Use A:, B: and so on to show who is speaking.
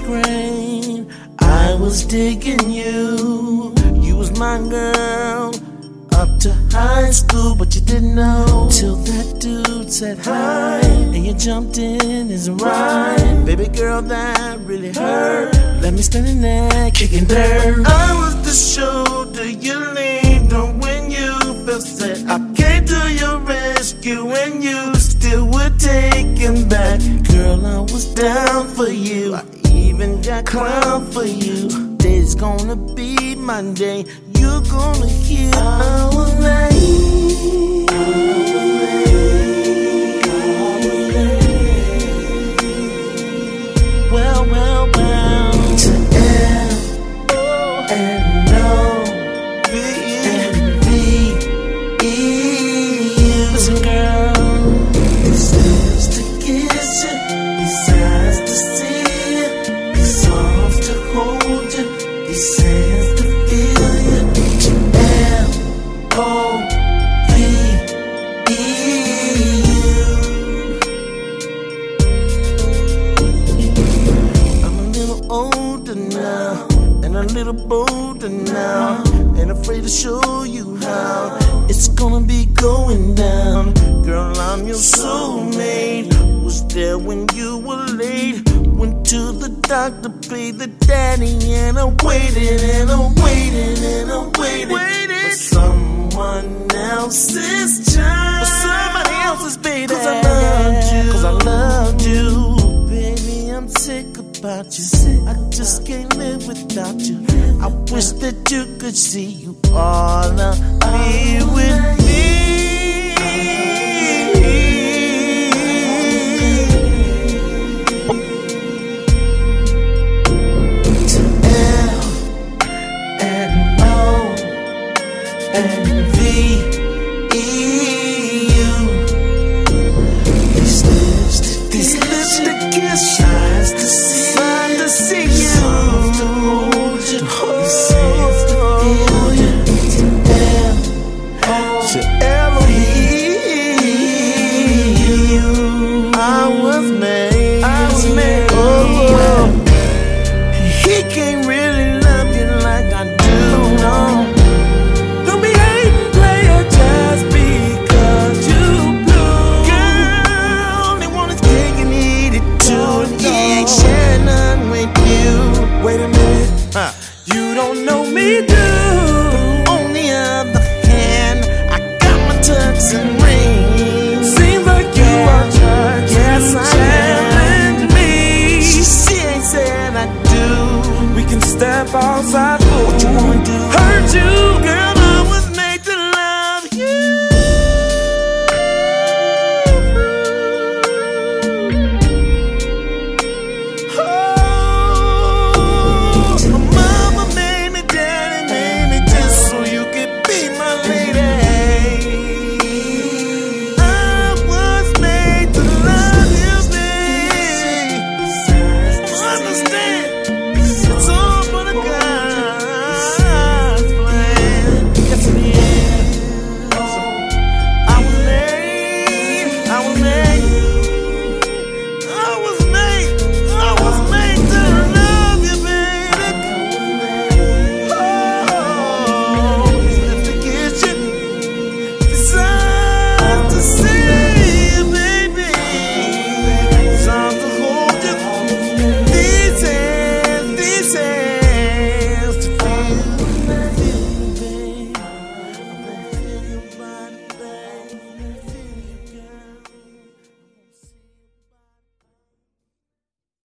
A: grade, I was digging you. You was my girl up to high school, but you didn't know till that dude said hi and you jumped in a ride. Baby girl, that really hurt. Let me stand in there kicking dirt. I was the shoulder you leaned on when you felt sad. I came to your rescue and you still were taken back. Girl, I was down for you. I even got clown for you. Today's gonna be my day. You're gonna hear. Well, well, well. To L O little bolder now, Ain't afraid to show you how it's gonna be going down. Girl, I'm your soulmate. Was there when you were late? Went to the doctor, paid the daddy, and I waited, and I waited, and I waited, waited. for someone else's child, for somebody else's baby. Cause I loved you, cause I loved you, baby. I'm sick about you just can't live without you. I wish that you could see you all be with me. These lips, the kiss, eyes, me.